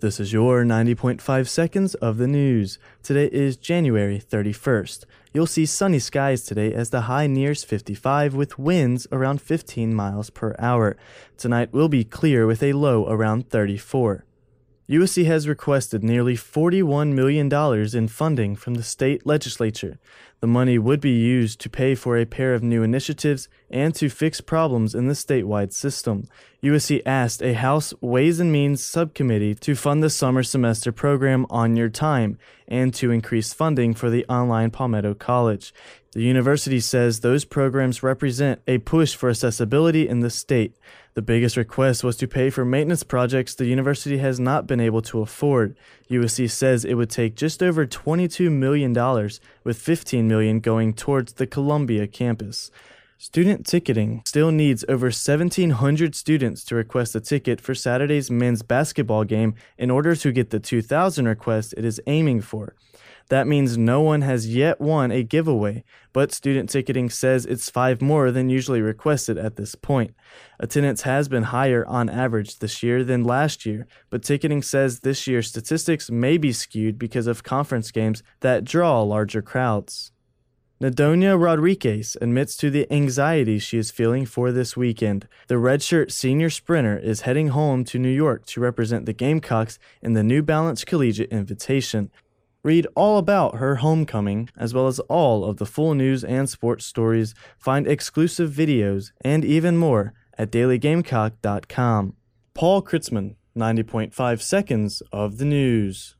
This is your 90.5 seconds of the news. Today is January 31st. You'll see sunny skies today as the high nears 55 with winds around 15 miles per hour. Tonight will be clear with a low around 34. USC has requested nearly $41 million in funding from the state legislature. The money would be used to pay for a pair of new initiatives and to fix problems in the statewide system. USC asked a House Ways and Means subcommittee to fund the summer semester program on your time and to increase funding for the online Palmetto College. The university says those programs represent a push for accessibility in the state. The biggest request was to pay for maintenance projects the university has not been able to afford. USC says it would take just over $22 million, with 15 million going towards the Columbia campus. Student ticketing still needs over 1,700 students to request a ticket for Saturday's men's basketball game in order to get the 2,000 requests it is aiming for. That means no one has yet won a giveaway, but student ticketing says it's five more than usually requested at this point. Attendance has been higher on average this year than last year, but ticketing says this year's statistics may be skewed because of conference games that draw larger crowds. Nadonia Rodriguez admits to the anxiety she is feeling for this weekend. The redshirt senior sprinter is heading home to New York to represent the Gamecocks in the New Balance Collegiate Invitation. Read all about her homecoming, as well as all of the full news and sports stories, find exclusive videos, and even more at dailygamecock.com. Paul Kritzman, 90.5 seconds of the news.